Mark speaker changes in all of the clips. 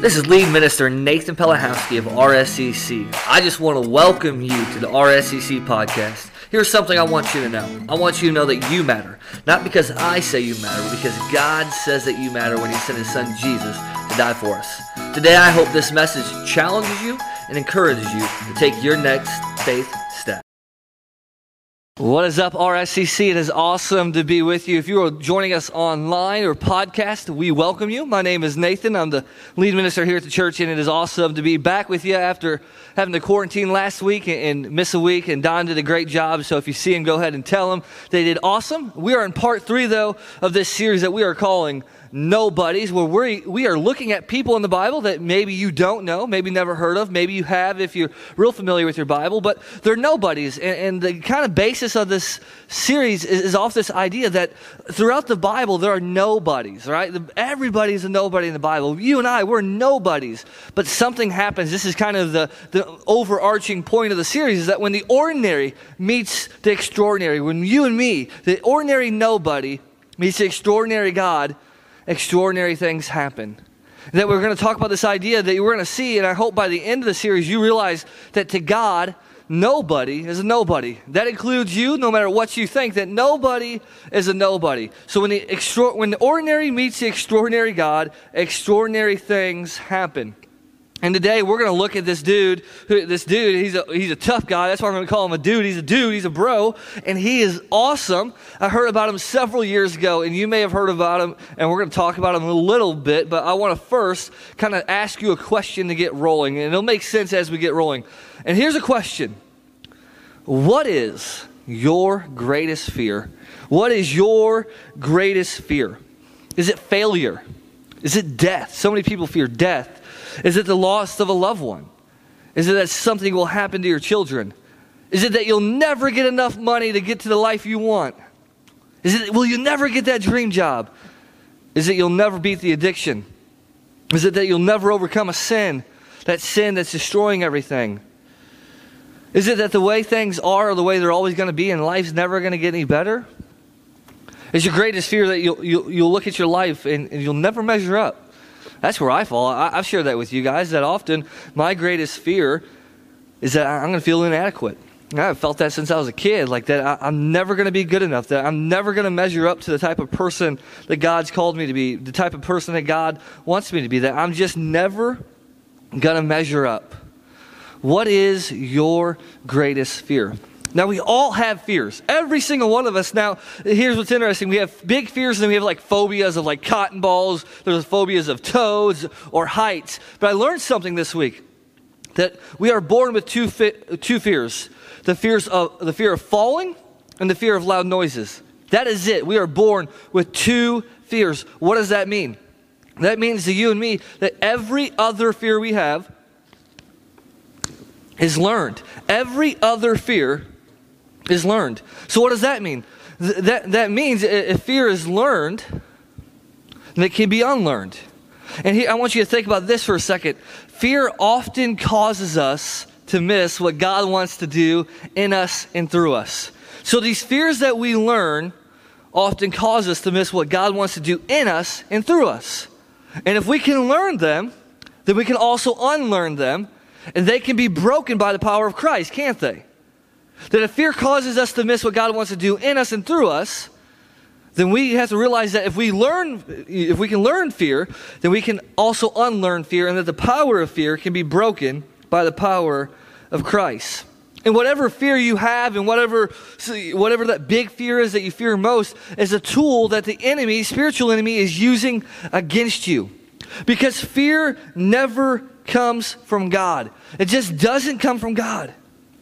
Speaker 1: This is lead minister Nathan Pelahowski of RSCC. I just want to welcome you to the RSCC podcast. Here's something I want you to know. I want you to know that you matter. Not because I say you matter, but because God says that you matter when He sent His Son Jesus to die for us. Today, I hope this message challenges you and encourages you to take your next faith. What is up, RSCC? It is awesome to be with you. If you are joining us online or podcast, we welcome you. My name is Nathan. I'm the lead minister here at the church, and it is awesome to be back with you after having to quarantine last week and miss a week. And Don did a great job. So if you see him, go ahead and tell him they did awesome. We are in part three, though, of this series that we are calling nobodies, where we we are looking at people in the Bible that maybe you don't know, maybe never heard of, maybe you have if you're real familiar with your Bible, but they're nobodies. And, and the kind of basis of this series is, is, off this idea that throughout the Bible there are nobodies, right? Everybody's a nobody in the Bible. You and I, we're nobodies. But something happens. This is kind of the, the overarching point of the series is that when the ordinary meets the extraordinary, when you and me, the ordinary nobody, meets the extraordinary God, extraordinary things happen. That we're going to talk about this idea that we're going to see, and I hope by the end of the series you realize that to God, nobody is a nobody. That includes you, no matter what you think, that nobody is a nobody. So when the, extra- when the ordinary meets the extraordinary God, extraordinary things happen. And today we're going to look at this dude. This dude, he's a, he's a tough guy. That's why I'm going to call him a dude. He's a dude. He's a bro. And he is awesome. I heard about him several years ago, and you may have heard about him, and we're going to talk about him a little bit. But I want to first kind of ask you a question to get rolling, and it'll make sense as we get rolling. And here's a question What is your greatest fear? What is your greatest fear? Is it failure? Is it death? So many people fear death. Is it the loss of a loved one? Is it that something will happen to your children? Is it that you'll never get enough money to get to the life you want? Is it will you never get that dream job? Is it you'll never beat the addiction? Is it that you'll never overcome a sin? That sin that's destroying everything? Is it that the way things are or the way they're always going to be and life's never going to get any better? Is your greatest fear that you'll, you'll, you'll look at your life and, and you'll never measure up? That's where I fall. I, have shared that with you guys that often my greatest fear is that I'm going to feel inadequate. I've felt that since I was a kid, like that I, am never going to be good enough, that I'm never going to measure up to the type of person that God's called me to be, the type of person that God wants me to be, that I'm just never going to measure up. What is your greatest fear? Now, we all have fears. Every single one of us. Now, here's what's interesting. We have big fears, and then we have like phobias of like cotton balls. There's phobias of toads or heights. But I learned something this week that we are born with two, fi- two fears the, fears of, the fear of falling and the fear of loud noises. That is it. We are born with two fears. What does that mean? That means to you and me that every other fear we have is learned. Every other fear is learned. So, what does that mean? Th- that, that means if fear is learned, then it can be unlearned. And here, I want you to think about this for a second. Fear often causes us to miss what God wants to do in us and through us. So, these fears that we learn often cause us to miss what God wants to do in us and through us. And if we can learn them, then we can also unlearn them, and they can be broken by the power of Christ, can't they? That if fear causes us to miss what God wants to do in us and through us, then we have to realize that if we learn if we can learn fear, then we can also unlearn fear and that the power of fear can be broken by the power of Christ. And whatever fear you have and whatever whatever that big fear is that you fear most is a tool that the enemy, spiritual enemy is using against you. Because fear never comes from God. It just doesn't come from God.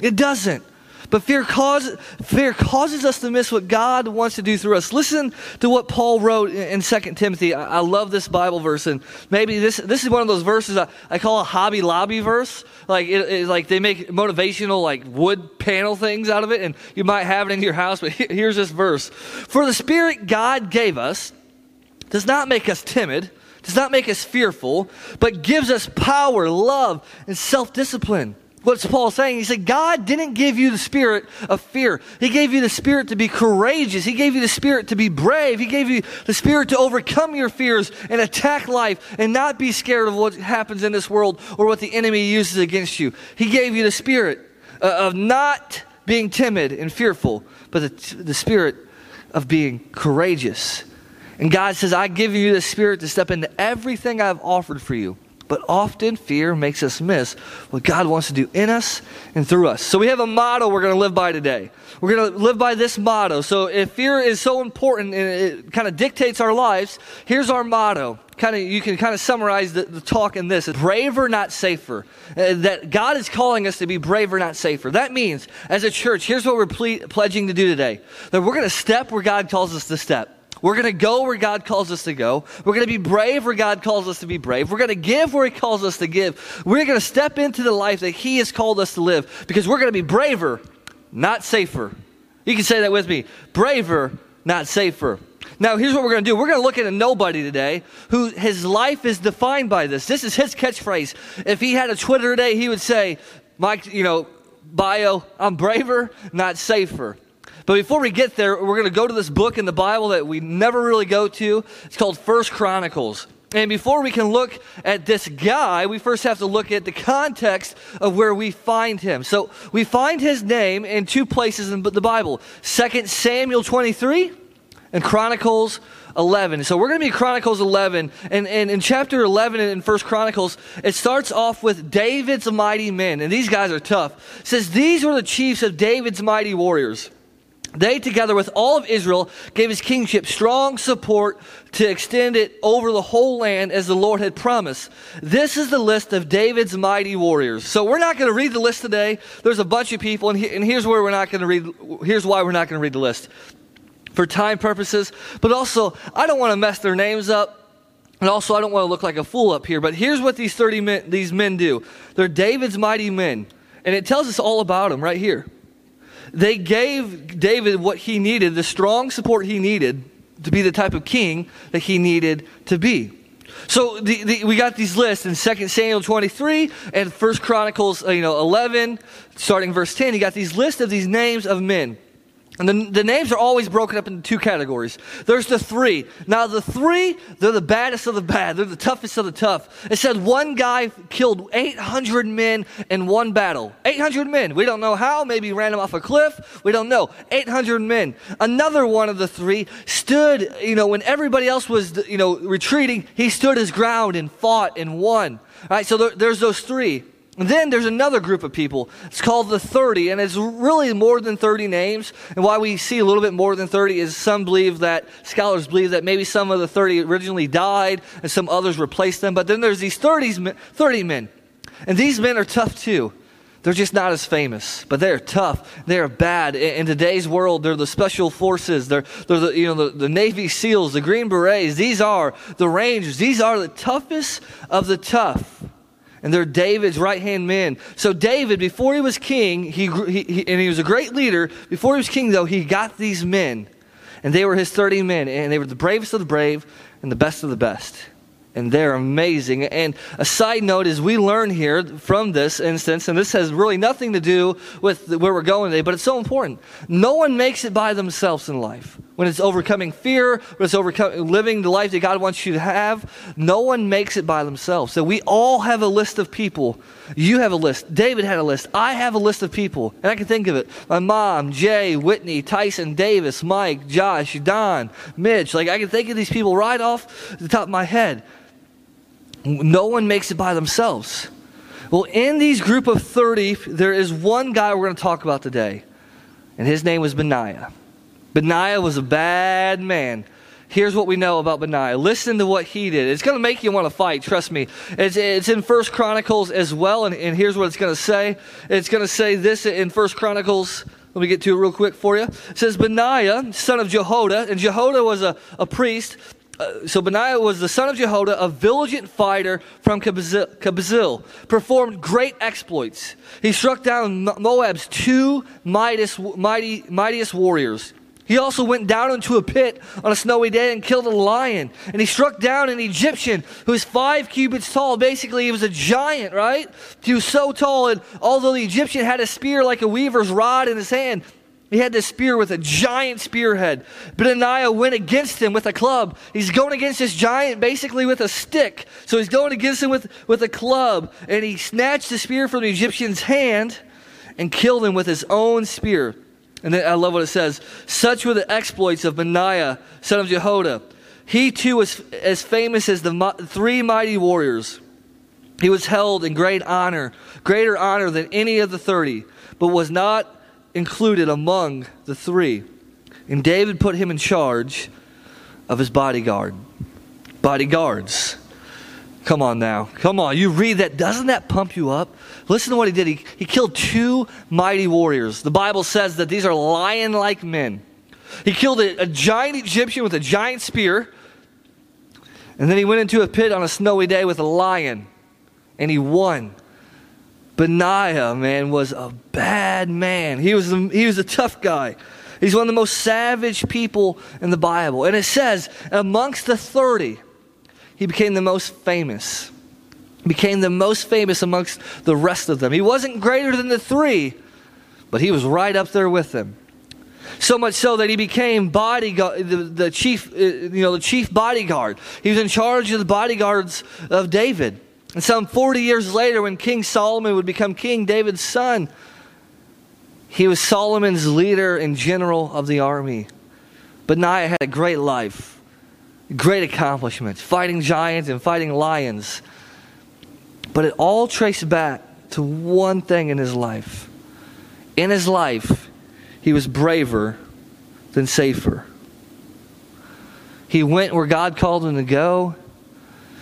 Speaker 1: It doesn't. But fear, cause, fear causes us to miss what God wants to do through us. Listen to what Paul wrote in, in 2 Timothy. I, I, love this Bible verse, and maybe this, this is one of those verses I, I call a Hobby Lobby verse. Like, it, it, like they make motivational like wood panel things out of it, and you might have it in your house, but here's this verse. For the Spirit God gave us does not make us timid, does not make us fearful, but gives us power, love, and self-discipline. What's Paul saying? He said, God didn't give you the spirit of fear. He gave you the spirit to be courageous. He gave you the spirit to be brave. He gave you the spirit to overcome your fears and attack life and not be scared of what happens in this world or what the enemy uses against you. He gave you the spirit uh, of not being timid and fearful, but the, the spirit of being courageous. And God says, I give you the spirit to step into everything I've offered for you. But often fear makes us miss what God wants to do in us and through us. So we have a motto we're going to live by today. We're going to live by this motto. So if fear is so important and it kind of dictates our lives, here's our motto. Kind of, you can kind of summarize the, the talk in this: braver, not safer. Uh, that God is calling us to be braver, not safer. That means, as a church, here's what we're ple- pledging to do today: that we're going to step where God calls us to step. We're going to go where God calls us to go. We're going to be brave where God calls us to be brave. We're going to give where He calls us to give. We're going to step into the life that He has called us to live because we're going to be braver, not safer. You can say that with me braver, not safer. Now, here's what we're going to do. We're going to look at a nobody today who his life is defined by this. This is his catchphrase. If he had a Twitter today, he would say, Mike, you know, bio, I'm braver, not safer. But before we get there, we're going to go to this book in the Bible that we never really go to. It's called First Chronicles. And before we can look at this guy, we first have to look at the context of where we find him. So we find his name in two places in the Bible 2 Samuel 23 and Chronicles 11. So we're going to be Chronicles 11. And, and in chapter 11 in First Chronicles, it starts off with David's mighty men. And these guys are tough. It says, These were the chiefs of David's mighty warriors. They, together with all of Israel, gave his kingship strong support to extend it over the whole land as the Lord had promised. This is the list of David's mighty warriors. So we're not going to read the list today. There's a bunch of people, and, he, and here's where we're not going to read. Here's why we're not going to read the list, for time purposes. But also, I don't want to mess their names up. And also, I don't want to look like a fool up here. But here's what these 30 men, these men do. They're David's mighty men, and it tells us all about them right here. They gave David what he needed, the strong support he needed to be the type of king that he needed to be. So the, the, we got these lists in 2 Samuel 23 and 1 Chronicles uh, you know, 11, starting verse 10. You got these lists of these names of men. And the, the, names are always broken up into two categories. There's the three. Now, the three, they're the baddest of the bad. They're the toughest of the tough. It said one guy killed 800 men in one battle. 800 men. We don't know how. Maybe ran them off a cliff. We don't know. 800 men. Another one of the three stood, you know, when everybody else was, you know, retreating, he stood his ground and fought and won. All right, so there, there's those three. Then there's another group of people. It's called the 30, and it's really more than 30 names. And why we see a little bit more than 30 is some believe that, scholars believe that maybe some of the 30 originally died and some others replaced them. But then there's these 30, 30 men. And these men are tough too. They're just not as famous, but they're tough. They're bad. In, today's world, they're the special forces. They're, they're the, you know, the, the Navy SEALs, the Green Berets. These are the Rangers. These are the toughest of the tough and they're David's right hand men. So David, before he was king, he, he, he, and he was a great leader. Before he was king, though, he got these men, and they were his thirty men, and they were the bravest of the brave and the best of the best and they're amazing. And a side note is we learn here from this instance, and this has really nothing to do with where we're going today, but it's so important. No one makes it by themselves in life. When it's overcoming fear, when it's overcoming living the life that God wants you to have, no one makes it by themselves. So we all have a list of people. You have a list. David had a list. I have a list of people, and I can think of it. My mom, Jay, Whitney, Tyson, Davis, Mike, Josh, Don, Mitch. Like I can think of these people right off the top of my head. No one makes it by themselves. Well, in these group of 30, there is one guy we're going to talk about today, and his name was Benaiah. Benaiah was a bad man. Here's what we know about Benaiah. Listen to what he did. It's going to make you want to fight, trust me. It's, it's in First Chronicles as well, and, and here's what it's going to say. It's going to say this in First Chronicles let me get to it real quick for you. It says Benaiah, son of Jehoiada, and Jehoiada was a, a priest uh, so Benaiah was the son of Jehoiada, a vigilant fighter from Kabzeel, performed great exploits. He struck down Moab's two mightiest, mighty, mightiest warriors. He also went down into a pit on a snowy day and killed a lion. And he struck down an Egyptian who was five cubits tall. Basically, he was a giant, right? He was so tall, and although the Egyptian had a spear like a weaver's rod in his hand, he had this spear with a giant spearhead. Benaiah went against him with a club. He's going against this giant basically with a stick. So he's going against him with, with a club. And he snatched the spear from the Egyptian's hand and killed him with his own spear. And then I love what it says. Such were the exploits of Benaiah, son of Jehoiada. He too was as famous as the three mighty warriors. He was held in great honor, greater honor than any of the thirty, but was not included among the three. And David put him in charge of his bodyguard. Bodyguards. Come on now. Come on. You read that. Doesn't that pump you up? Listen to what he did. He, he killed two mighty warriors. The Bible says that these are lion like men. He killed a, a giant Egyptian with a giant spear. And then he went into a pit on a snowy day with a lion. And he won. Benaiah, man, was a bad man. He was, he was a tough guy. He's one of the most savage people in the Bible. And it says, amongst the 30, he became the most famous. Became the most famous amongst the rest of them. He wasn't greater than the three, but he was right up there with them. So much so that he became bodyguard, the, the chief, uh, you know, the chief bodyguard. He was in charge of the bodyguards of David. And some 40 years later, when King Solomon would become king, David's son, he was Solomon's leader and general of the army. But Benaiah had a great life, great accomplishments, fighting giants and fighting lions. But it all traced back to one thing in his life. In his life, he was braver than safer. He went where God called him to go.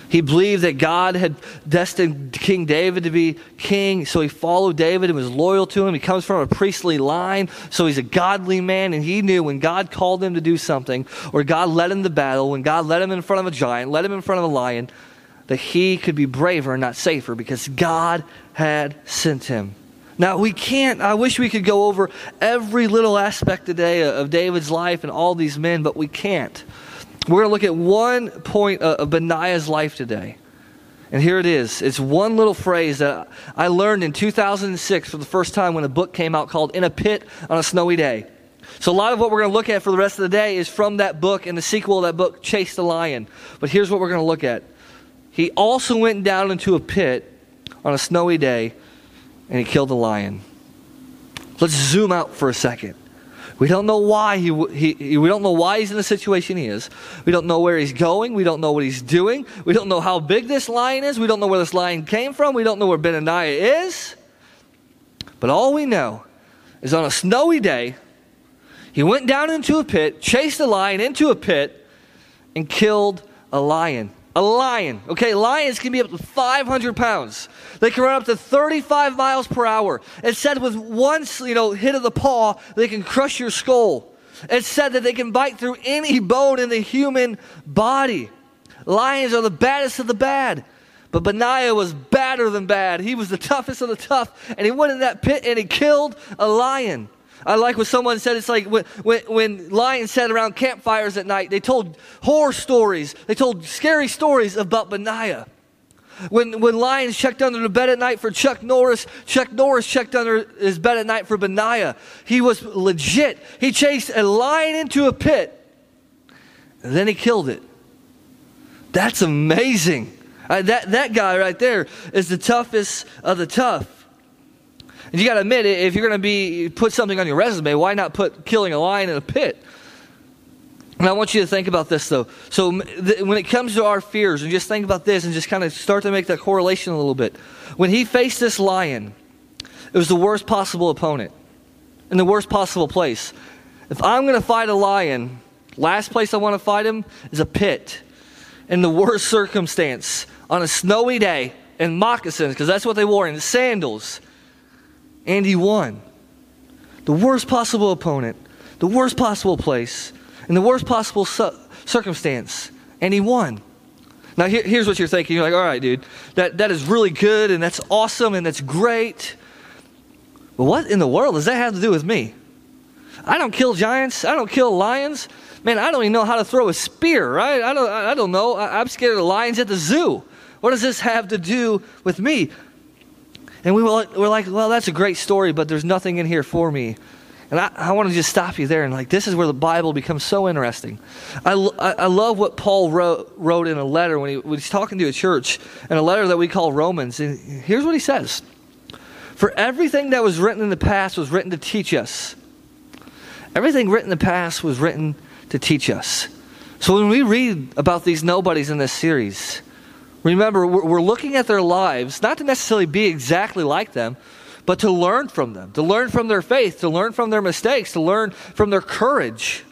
Speaker 1: He believed that God had destined King David to be king, so he followed David and was loyal to him. He comes from a priestly line, so he's a godly man, and he knew when God called him to do something, or God led him to battle, when God led him in front of a giant, led him in front of a lion, that he could be braver and not safer because God had sent him. Now, we can't, I wish we could go over every little aspect today of David's life and all these men, but we can't. We're going to look at one point of Benaiah's life today. And here it is. It's one little phrase that I learned in 2006 for the first time when a book came out called In a Pit on a Snowy Day. So, a lot of what we're going to look at for the rest of the day is from that book and the sequel of that book, Chase the Lion. But here's what we're going to look at. He also went down into a pit on a snowy day and he killed a lion. Let's zoom out for a second. We don't know why he, he, we don't know why he's in the situation he is. We don't know where he's going. We don't know what he's doing. We don't know how big this lion is. We don't know where this lion came from. We don't know where Benaiah is. But all we know is on a snowy day, he went down into a pit, chased a lion into a pit, and killed a lion. A lion. Okay, lions can be up to 500 pounds. They can run up to 35 miles per hour. It said with one you know, hit of the paw, they can crush your skull. It said that they can bite through any bone in the human body. Lions are the baddest of the bad. But Benaiah was badder than bad. He was the toughest of the tough. And he went in that pit and he killed a lion. I like what someone said. It's like when, when, when, lions sat around campfires at night, they told horror stories. They told scary stories about Benaiah. When, when lions checked under the bed at night for Chuck Norris, Chuck Norris checked under his bed at night for Benaiah. He was legit. He chased a lion into a pit, and then he killed it. That's amazing. Uh, that, that guy right there is the toughest of the tough. And you got to admit, if you're going to be put something on your resume, why not put killing a lion in a pit? And I want you to think about this, though. So, th- when it comes to our fears, and just think about this and just kind of start to make that correlation a little bit. When he faced this lion, it was the worst possible opponent in the worst possible place. If I'm going to fight a lion, last place I want to fight him is a pit in the worst circumstance on a snowy day in moccasins, because that's what they wore, in sandals and he won. The worst possible opponent, the worst possible place, in the worst possible su- circumstance, and he won. Now, here, here's what you're thinking. You're like, all right, dude, that, that is really good, and that's awesome, and that's great. But what in the world does that have to do with me? I don't kill giants. I don't kill lions. Man, I don't even know how to throw a spear, right? I don't, I don't know. I'm scared of lions at the zoo. What does this have to do with me? And we we're like, well, that's a great story, but there's nothing in here for me. And I, I want to just stop you there and like, this is where the Bible becomes so interesting. I, I, I love what Paul wrote, wrote in a letter when, he, when he's talking to a church, in a letter that we call Romans. And here's what he says For everything that was written in the past was written to teach us. Everything written in the past was written to teach us. So when we read about these nobodies in this series, remember, we're looking at their lives, not to necessarily be exactly like them, but to learn from them, to learn from their faith, to learn from their mistakes, to learn from their courage.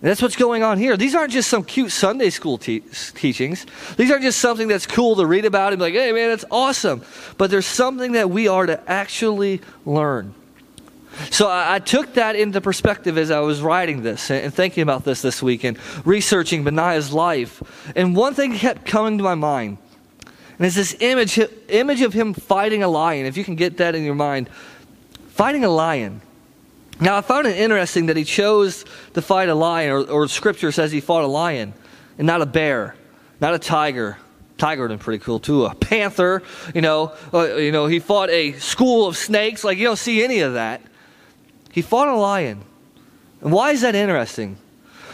Speaker 1: And that's what's going on here. These aren't just some cute Sunday school te- teachings. These aren't just something that's cool to read about and be like, hey, man, that's awesome. But there's something that we are to actually learn. So I, I took that into perspective as I was writing this and, and thinking about this this week and researching Benaiah's life. And one thing kept coming to my mind and it's this image, image of him fighting a lion. If you can get that in your mind, fighting a lion. Now, I found it interesting that he chose to fight a lion, or, or scripture says he fought a lion and not a bear, not a tiger. Tiger would pretty cool too. A panther, you know, uh, you know, he fought a school of snakes. Like you don't see any of that. He fought a lion. And why is that interesting?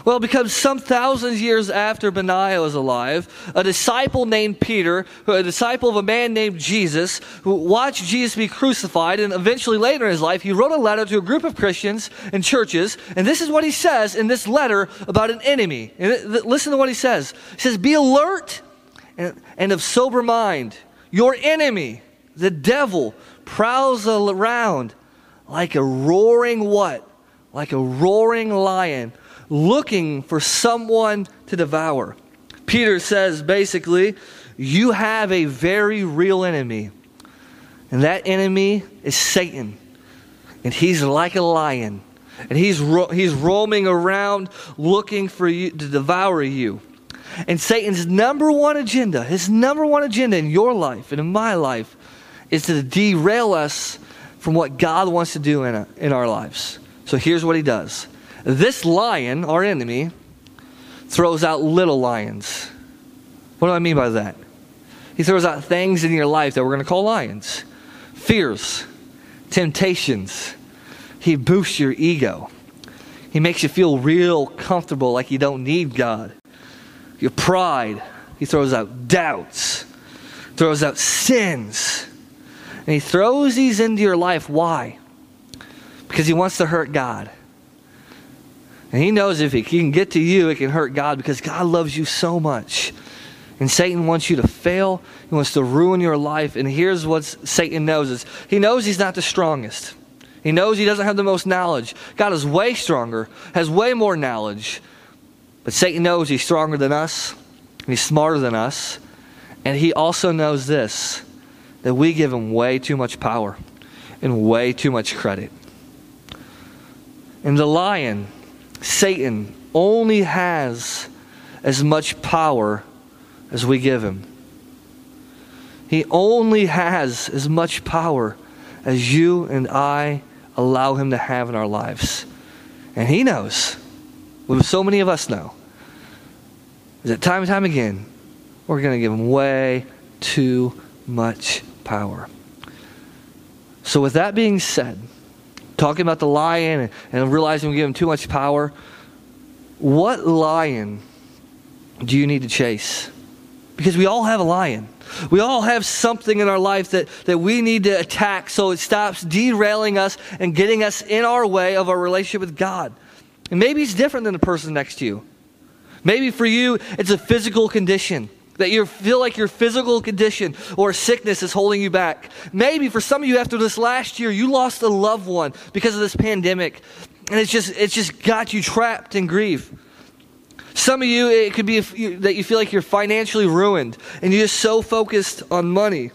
Speaker 1: Well, because some thousands years after Benaiah was alive, a disciple named Peter, a disciple of a man named Jesus, who watched Jesus be crucified, and eventually later in his life, he wrote a letter to a group of Christians and churches, and this is what he says in this letter about an enemy. And listen to what he says. He says, Be alert and of sober mind. Your enemy, the devil, prowls around like a roaring what? Like a roaring lion looking for someone to devour. Peter says basically, you have a very real enemy. And that enemy is Satan. And he's like a lion. And he's, ro- he's roaming around looking for you to devour you. And Satan's number one agenda, his number one agenda in your life and in my life, is to derail us from what God wants to do in, a, in our lives. So here's what he does this lion, our enemy, throws out little lions. What do I mean by that? He throws out things in your life that we're going to call lions fears, temptations. He boosts your ego. He makes you feel real comfortable like you don't need God. Your pride. He throws out doubts, throws out sins. And he throws these into your life. Why? Because he wants to hurt God. And he knows if he can get to you, it can hurt God because God loves you so much. And Satan wants you to fail. He wants to ruin your life. And here's what Satan knows is he knows he's not the strongest. He knows he doesn't have the most knowledge. God is way stronger, has way more knowledge. But Satan knows he's stronger than us, and he's smarter than us. And he also knows this that we give him way too much power and way too much credit. And the lion Satan only has as much power as we give him. He only has as much power as you and I allow him to have in our lives. And he knows, what so many of us know, is that time and time again, we're going to give him way too much power. So, with that being said, talking about the lion and, and realizing we give him too much power, what lion do you need to chase? Because we all have a lion. We all have something in our life that, that we need to attack so it stops derailing us and getting us in our way of our relationship with God. And maybe it's different than the person next to you. Maybe for you, it's a physical condition that you feel like your physical condition or sickness is holding you back. Maybe for some of you after this last year, you lost a loved one because of this pandemic, and it's just it's just got you trapped in grief. Some of you, it could be that you feel like you're financially ruined and you're just so focused on money.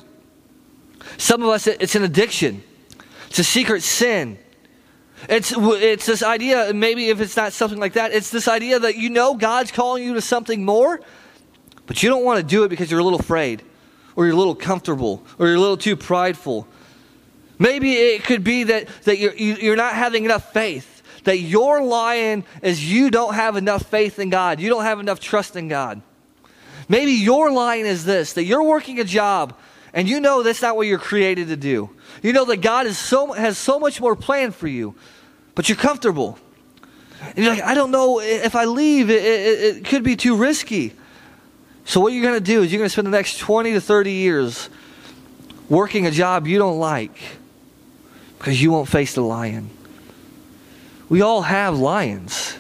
Speaker 1: Some of us, it's an addiction. It's a secret sin. It's, it's this idea, maybe if it's not something like that, it's this idea that you know God's calling you to something more, but you don't want to do it because you're a little afraid, or you're a little comfortable, or you're a little too prideful. Maybe it could be that, that you're, you're not having enough faith, that your lion is you don't have enough faith in God, you don't have enough trust in God. Maybe your lion is this that you're working a job and you know that's not what you're created to do. You know that God is so, has so much more planned for you, but you're comfortable. And you're like, I don't know if I leave, it, it, it could be too risky. So, what you're going to do is you're going to spend the next 20 to 30 years working a job you don't like because you won't face the lion. We all have lions.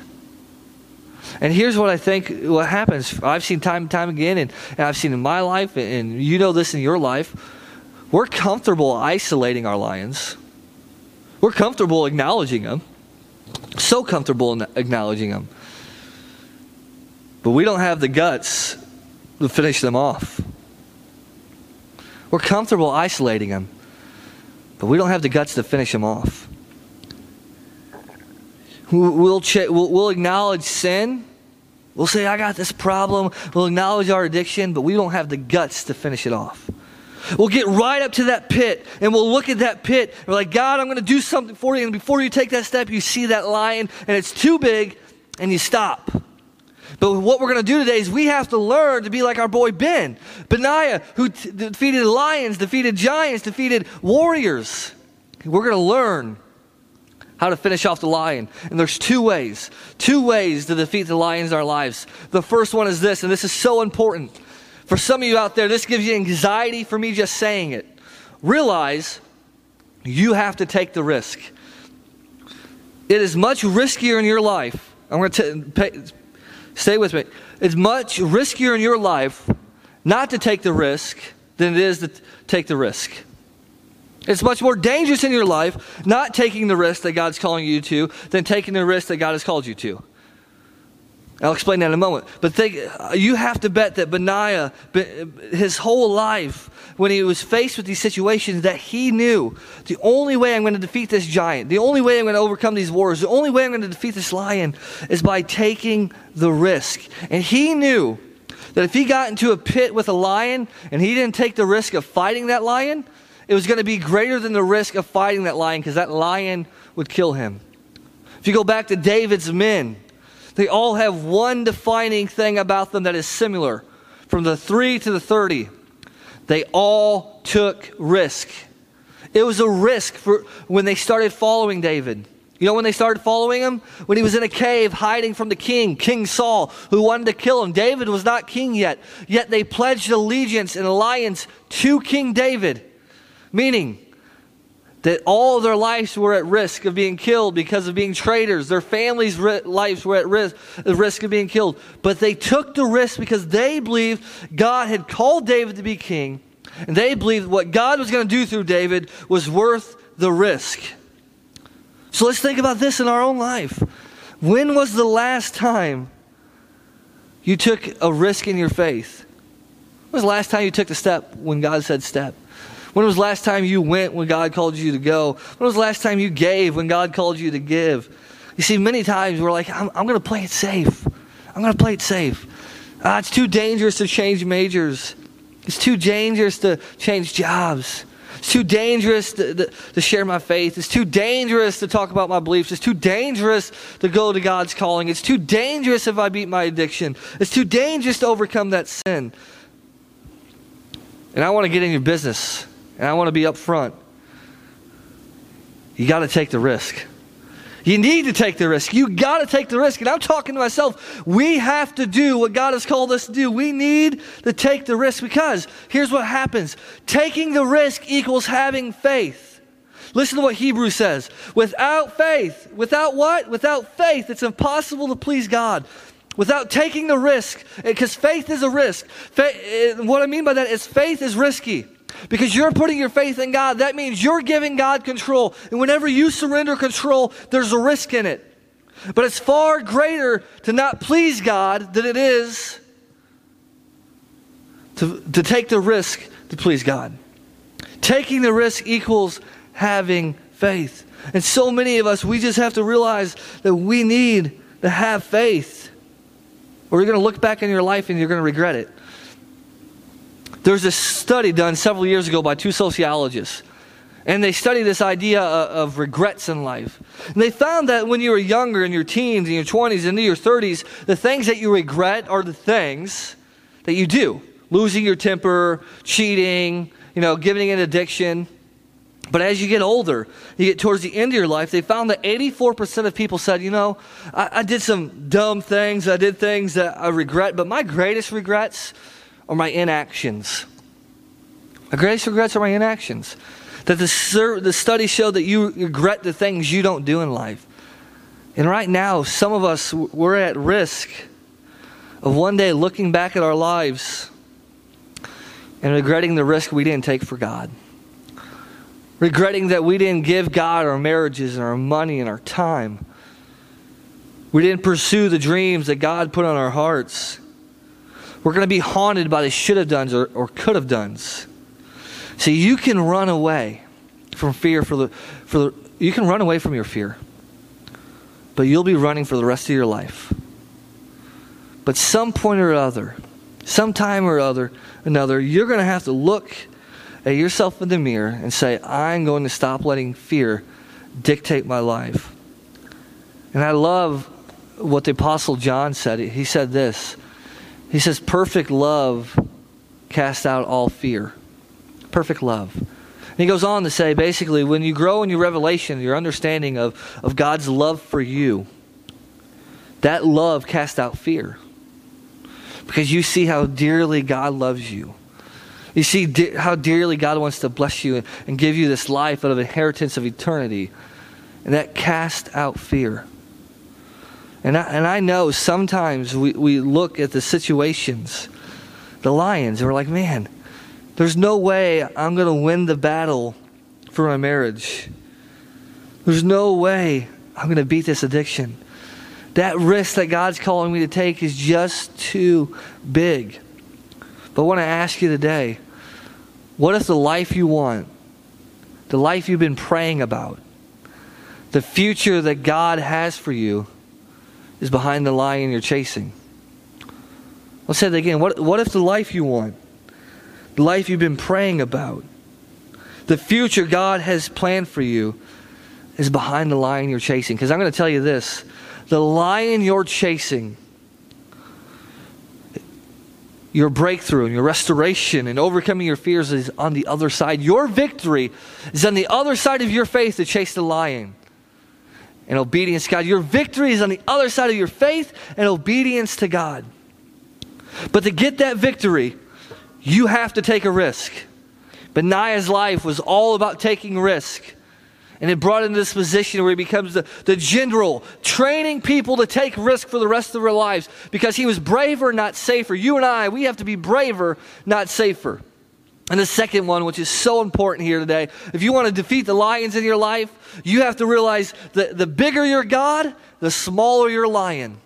Speaker 1: And here's what I think what happens. I've seen time and time again, and, and I've seen in my life, and you know this in your life. We're comfortable isolating our lions. We're comfortable acknowledging them. So comfortable in acknowledging them. But we don't have the guts finish them off. We're comfortable isolating them, but we don't have the guts to finish them off. We'll, ch- we'll, we'll acknowledge sin. We'll say, I got this problem. We'll acknowledge our addiction, but we don't have the guts to finish it off. We'll get right up to that pit and we'll look at that pit. We're like, God, I'm going to do something for you. And before you take that step, you see that lion and it's too big and you stop. But what we're going to do today is we have to learn to be like our boy Ben. Benaiah, who t- defeated lions, defeated giants, defeated warriors. We're going to learn how to finish off the lion. And there's two ways. Two ways to defeat the lions in our lives. The first one is this, and this is so important. For some of you out there, this gives you anxiety for me just saying it. Realize you have to take the risk. It is much riskier in your life. I'm going to stay with me. It's much riskier in your life not to take the risk than it is to take the risk. It's much more dangerous in your life not taking the risk that God's calling you to than taking the risk that God has called you to. I'll explain that in a moment. But think, you have to bet that Benaiah, his whole life, when he was faced with these situations, that he knew the only way I'm going to defeat this giant, the only way I'm going to overcome these wars, the only way I'm going to defeat this lion is by taking the risk. And he knew that if he got into a pit with a lion and he didn't take the risk of fighting that lion, it was going to be greater than the risk of fighting that lion because that lion would kill him. If you go back to David's men, they all have one defining thing about them that is similar. From the 3 to the 30, they all took risk. It was a risk for when they started following David. You know when they started following him? When he was in a cave hiding from the king, King Saul, who wanted to kill him. David was not king yet, yet they pledged allegiance and alliance to King David. Meaning, that all their lives were at risk of being killed because of being traitors. Their families' lives were at risk, the risk of being killed. But they took the risk because they believed God had called David to be king, and they believed what God was going to do through David was worth the risk. So let's think about this in our own life. When was the last time you took a risk in your faith? When was the last time you took the step when God said step? When was the last time you went when God called you to go? When was the last time you gave when God called you to give? You see, many times we're like, I'm, I'm going to play it safe. I'm going to play it safe. Ah, it's too dangerous to change majors. It's too dangerous to change jobs. It's too dangerous to, to, to, share my faith. It's too dangerous to talk about my beliefs. It's too dangerous to go to God's calling. It's too dangerous if I beat my addiction. It's too dangerous to overcome that sin. And I want to get in your business and I want to be up front. You got to take the risk. You need to take the risk. You got to take the risk. And I'm talking to myself. We have to do what God has called us to do. We need to take the risk because here's what happens taking the risk equals having faith. Listen to what Hebrews says. Without faith, without what? Without faith, it's impossible to please God. Without taking the risk, because faith is a risk. Faith, eh, what I mean by that is faith is risky. Because you're putting your faith in God, that means you're giving God control. And whenever you surrender control, there's a risk in it. But it's far greater to not please God than it is to, to take the risk to please God. Taking the risk equals having faith. And so many of us, we just have to realize that we need to have faith. Or you're going to look back in your life and you're going to regret it. There's a study done several years ago by two sociologists. And they study this idea uh, of, regrets in life. And they found that when you were younger, in your teens, in your 20s, into your 30s, the things that you regret are the things that you do. Losing your temper, cheating, you know, giving an addiction. But as you get older, you get towards the end of your life, they found that 84% of people said, you know, I, I did some dumb things, I did things that I regret, but my greatest regrets are my inactions. My greatest regrets are my inactions. That the, the studies show that you regret the things you don't do in life. And right now, some of us, we're at risk of one day looking back at our lives and regretting the risk we didn't take for God. Regretting that we didn't give God our marriages and our money and our time. We didn't pursue the dreams that God put on our hearts. We're going to be haunted by the should have done's or, or could have done's. See, you can run away from fear for the, for the, you can run away from your fear, but you'll be running for the rest of your life. But some point or other, sometime or other, another, you're going to have to look at yourself in the mirror and say, I'm going to stop letting fear dictate my life. And I love what the Apostle John said. He said this He says, Perfect love casts out all fear perfect love. And he goes on to say basically, when you grow in your revelation, your understanding of, of God's love for you, that love casts out fear. Because you see how dearly God loves you. You see de- how dearly God wants to bless you and, and give you this life out of inheritance of eternity. And that casts out fear. And I, and I know sometimes we, we look at the situations, the lions, and we're like, man, there's no way I'm going to win the battle for my marriage. There's no way I'm going to beat this addiction. That risk that God's calling me to take is just too big. But I want to ask you today what is the life you want, the life you've been praying about, the future that God has for you is behind the lion you're chasing? Let's say that again. What, what if the life you want, the life you've been praying about, the future God has planned for you is behind the lion you're chasing. Because I'm going to tell you this the lion you're chasing, your breakthrough and your restoration and overcoming your fears is on the other side. Your victory is on the other side of your faith to chase the lion and obedience to God. Your victory is on the other side of your faith and obedience to God. But to get that victory, you have to take a risk. Benaiah's life was all about taking risk. And it brought him to this position where he becomes the, the general, training people to take risk for the rest of their lives because he was braver, not safer. You and I, we have to be braver, not safer. And the second one, which is so important here today, if you want to defeat the lions in your life, you have to realize that the bigger your God, the smaller your lion.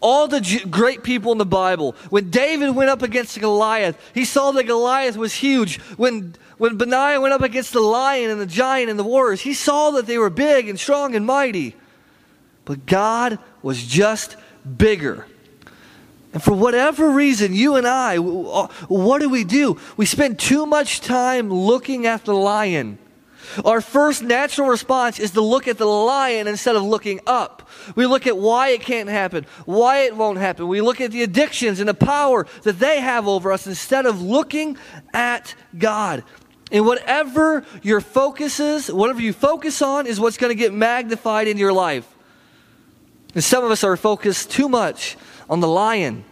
Speaker 1: All the great people in the Bible, when David went up against Goliath, he saw that Goliath was huge. When, when Benaiah went up against the lion and the giant and the warriors, he saw that they were big and strong and mighty. But God was just bigger. And for whatever reason, you and I, uh, what do we do? We spend too much time looking at the lion our first natural response is to look at the lion instead of looking up. We look at why it can't happen, why it won't happen. We look at the addictions and the power that they have over us instead of looking at God. And whatever your focus is, whatever you focus on, is what's going to get magnified in your life. And some of us are focused too much on the lion,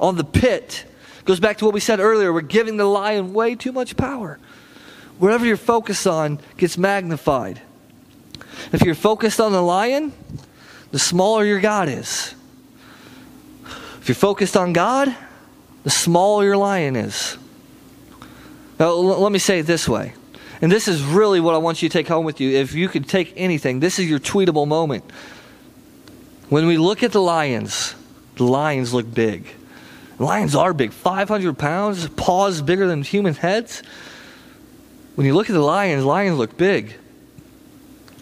Speaker 1: on the pit. Goes back to what we said earlier. We're giving the lion way too much power whatever you're focused on gets magnified. If you're focused on the lion, the smaller your God is. If you're focused on God, the smaller your lion is. Now, l- let me say it this way. And this is really what I want you to take home with you. If you could take anything, this is your tweetable moment. When we look at the lions, the lions look big. Lions are big 500 pounds, paws bigger than human heads. When you look at the lions, lions look big.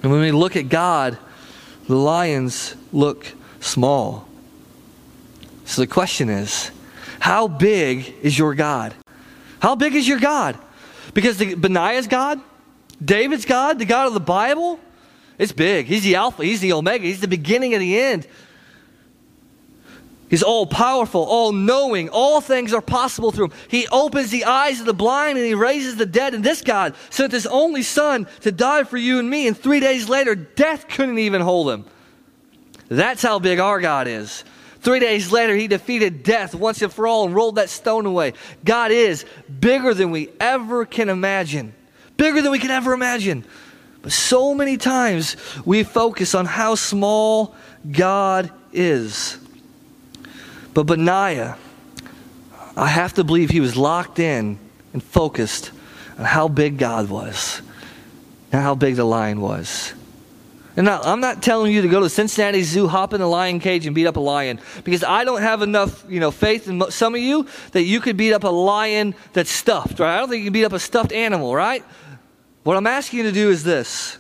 Speaker 1: And when we look at God, the lions look small. So the question is how big is your God? How big is your God? Because the, Benaiah's God, David's God, the God of the Bible, it's big. He's the Alpha, He's the Omega, He's the beginning and the end. He's all powerful, all knowing. All things are possible through him. He opens the eyes of the blind and he raises the dead. And this God sent his only son to die for you and me. And three days later, death couldn't even hold him. That's how big our God is. Three days later, he defeated death once and for all and rolled that stone away. God is bigger than we ever can imagine. Bigger than we can ever imagine. But so many times we focus on how small God is. But Benaiah, I have to believe he was locked in and focused on how big God was and how big the lion was. And now, I'm not telling you to go to Cincinnati Zoo, hop in the lion cage, and beat up a lion because I don't have enough, you know, faith in some of you that you could beat up a lion that's stuffed, right? I don't think you can beat up a stuffed animal, right? What I'm asking you to do is this: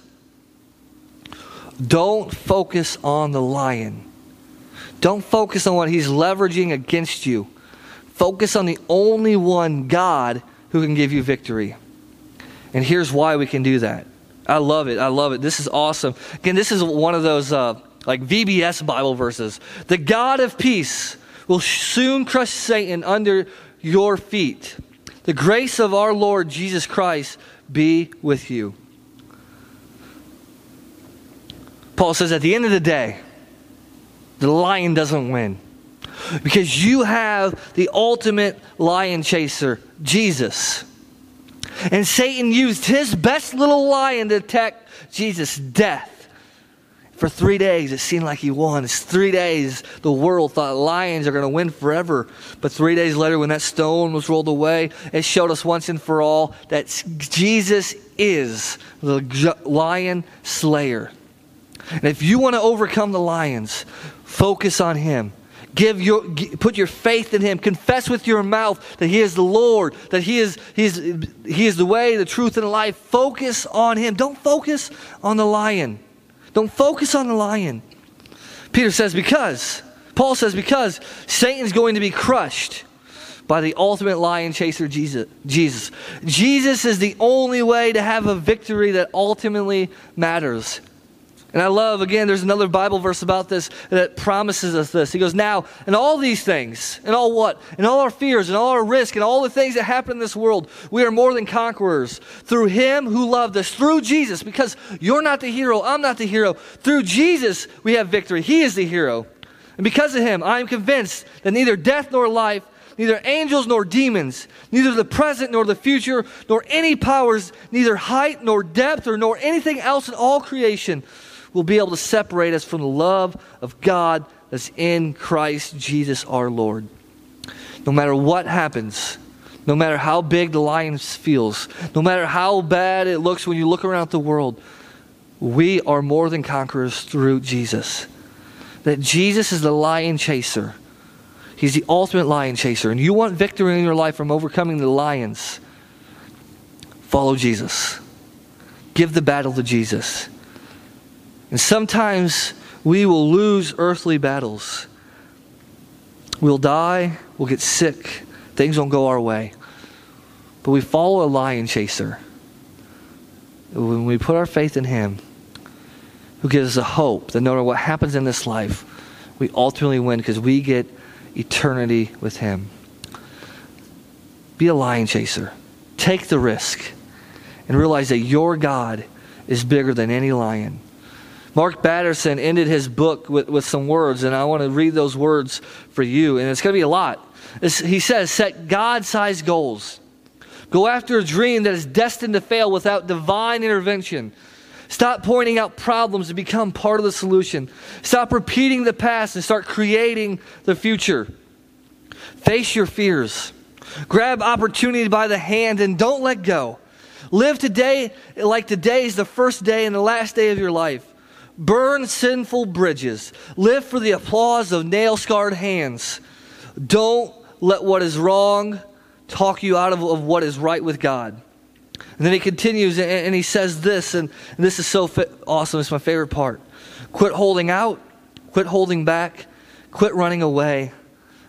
Speaker 1: don't focus on the lion. Don't focus on what he's leveraging against you. Focus on the only one God who can give you victory. And here's why we can do that. I love it. I love it. This is awesome. Again, this is one of those uh, like VBS Bible verses. The God of peace will soon crush Satan under your feet. The grace of our Lord Jesus Christ be with you. Paul says at the end of the day, the lion doesn't win. Because you have the ultimate lion chaser, Jesus. And Satan used his best little lion to attack Jesus' death. For three days, it seemed like he won. It's three days, the world thought lions are going to win forever. But three days later, when that stone was rolled away, it showed us once and for all that Jesus is the lion slayer. And if you want to overcome the lions, Focus on Him. Give your, put your faith in Him. Confess with your mouth that He is the Lord, that He is, he is, he is the way, the truth, and the life. Focus on Him. Don't focus on the lion. Don't focus on the lion. Peter says, because, Paul says, because Satan's going to be crushed by the ultimate lion chaser, Jesus. Jesus. Jesus is the only way to have a victory that ultimately matters. And I love, again, there's another Bible verse about this that promises us this. He goes, Now, in all these things, in all what? In all our fears, and all our risk, and all the things that happen in this world, we are more than conquerors through Him who loved us, through Jesus, because you're not the hero, I'm not the hero. Through Jesus, we have victory. He is the hero. And because of Him, I am convinced that neither death nor life, neither angels nor demons, neither the present nor the future, nor any powers, neither height nor depth, or nor anything else in all creation will be able to separate us from the love of God that's in Christ Jesus our Lord. No matter what happens, no matter how big the lion feels, no matter how bad it looks when you look around the world, we are more than conquerors through Jesus. That Jesus is the lion chaser. He's the ultimate lion chaser. And you want victory in your life from overcoming the lions, follow Jesus. Give the battle to Jesus. And sometimes we will lose earthly battles. We'll die, we'll get sick, things won't go our way. But we follow a lion chaser. When we put our faith in Him, who gives us a hope that no matter what happens in this life, we ultimately win because we get eternity with Him. Be a lion chaser. Take the risk and realize that your God is bigger than any lion. Mark Batterson ended his book with, with some words, and I want to read those words for you, and it's going to be a lot. It's, he says, Set God sized goals. Go after a dream that is destined to fail without divine intervention. Stop pointing out problems and become part of the solution. Stop repeating the past and start creating the future. Face your fears. Grab opportunity by the hand and don't let go. Live today like today is the first day and the last day of your life. Burn sinful bridges. Live for the applause of nail scarred hands. Don't let what is wrong talk you out of, of what is right with God. And then he continues and, and he says this, and, and this is so awesome. It's my favorite part. Quit holding out, quit holding back, quit running away,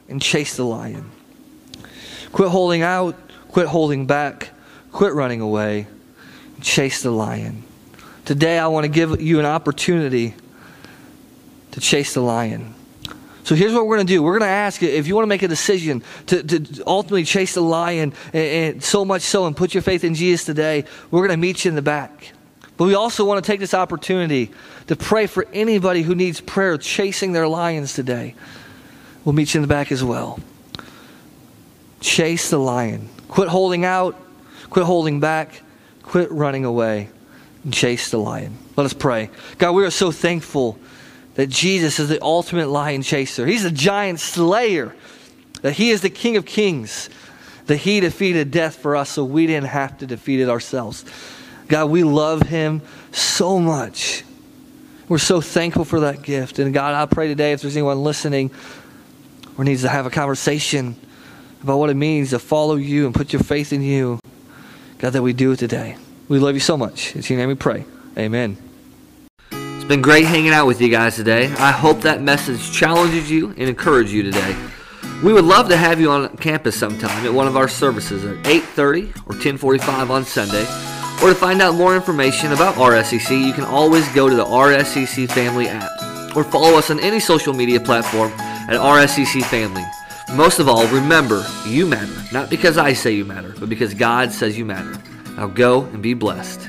Speaker 1: and chase the lion. Quit holding out, quit holding back, quit running away, chase the lion. Today, I want to give you an opportunity to chase the lion. So here's what we're going to do. We're going to ask if you want to make a decision to, to ultimately chase the lion, and, and so much so, and put your faith in Jesus today, we're going to meet you in the back. But we also want to take this opportunity to pray for anybody who needs prayer chasing their lions today. We'll meet you in the back as well. Chase the lion. Quit holding out. Quit holding back. Quit running away. Chase the lion. Let us pray. God, we are so thankful that Jesus is the ultimate lion chaser. He's a giant slayer. That he is the King of Kings. That he defeated death for us so we didn't have to defeat it ourselves. God, we love him so much. We're so thankful for that gift. And God, I pray today if there's anyone listening or needs to have a conversation about what it means to follow you and put your faith in you, God, that we do it today. We love you so much. It's your name we pray. Amen. It's been great hanging out with you guys today. I hope that message challenges you and encourages you today. We would love to have you on campus sometime at one of our services at 8:30 or 10:45 on Sunday. Or to find out more information about RSCC, you can always go to the RSCC Family app or follow us on any social media platform at RSCC Family. Most of all, remember, you matter, not because I say you matter, but because God says you matter. Now go and be blessed.